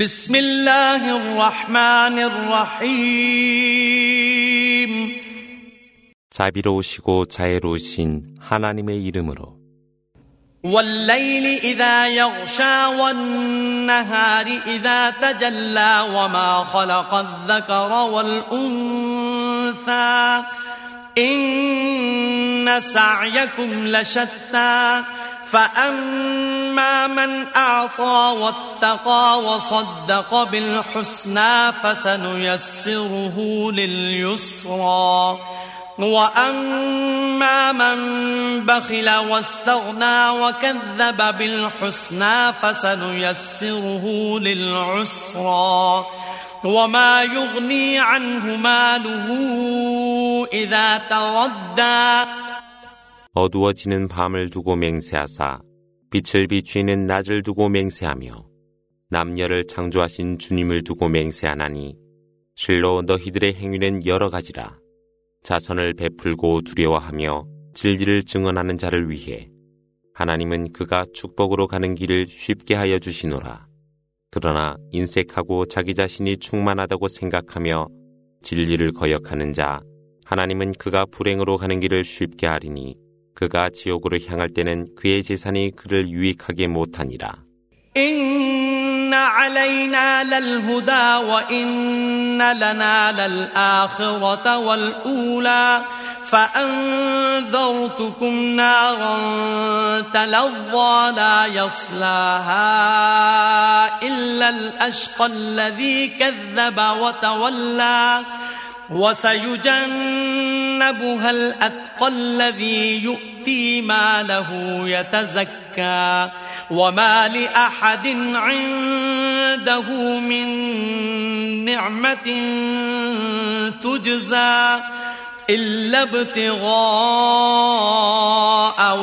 بسم الله الرحمن الرحيم 자비로우시고 자애로우신 하나님의 이름으로 والليل إذا يغشى والنهار إذا تجلى وما خلق الذكر والأنثى إن سعيكم لشتى فأما من أعطى واتقى وصدق بالحسنى فسنيسره لليسرى. وأما من بخل واستغنى وكذب بالحسنى فسنيسره للعسرى. وما يغني عنه ماله إذا تردى 어두워지는 밤을 두고 맹세하사 빛을 비추이는 낮을 두고 맹세하며 남녀를 창조하신 주님을 두고 맹세하나니 실로 너희들의 행위는 여러 가지라 자선을 베풀고 두려워하며 진리를 증언하는 자를 위해 하나님은 그가 축복으로 가는 길을 쉽게 하여 주시노라. 그러나 인색하고 자기 자신이 충만하다고 생각하며 진리를 거역하는 자 하나님은 그가 불행으로 가는 길을 쉽게 하리니 그가 지옥으로 향할 때는 그의 재산이 그를 유익하게 못하니라. إن علينا للهدى وإن لنا للآخرة والأولى فأنذرتكم نارا تلظى لا يصلاها إلا الأشقى الذي كذب وتولى وسيجنبها الأتقى الذي يؤتي ماله يتزكى وما لأحد عنده من نعمة تجزى إلا ابتغاء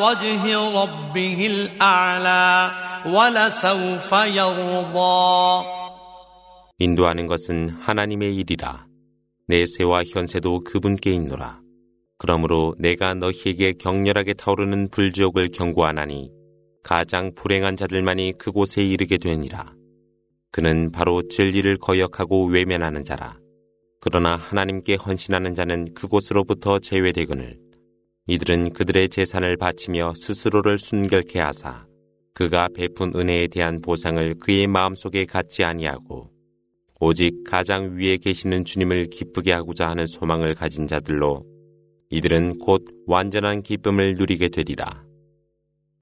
وجه ربه الأعلى ولسوف يرضى 인도하는 것은 하나님의 일이라. 내세와 현세도 그분께 있노라. 그러므로 내가 너희에게 격렬하게 타오르는 불지옥을 경고하나니 가장 불행한 자들만이 그곳에 이르게 되니라. 그는 바로 진리를 거역하고 외면하는 자라. 그러나 하나님께 헌신하는 자는 그곳으로부터 제외되거늘 이들은 그들의 재산을 바치며 스스로를 순결케 하사 그가 베푼 은혜에 대한 보상을 그의 마음속에 갖지 아니하고 오직 가장 위에 계시는 주님을 기쁘게 하고자 하는 소망을 가진 자들로 이들은 곧 완전한 기쁨을 누리게 되리라.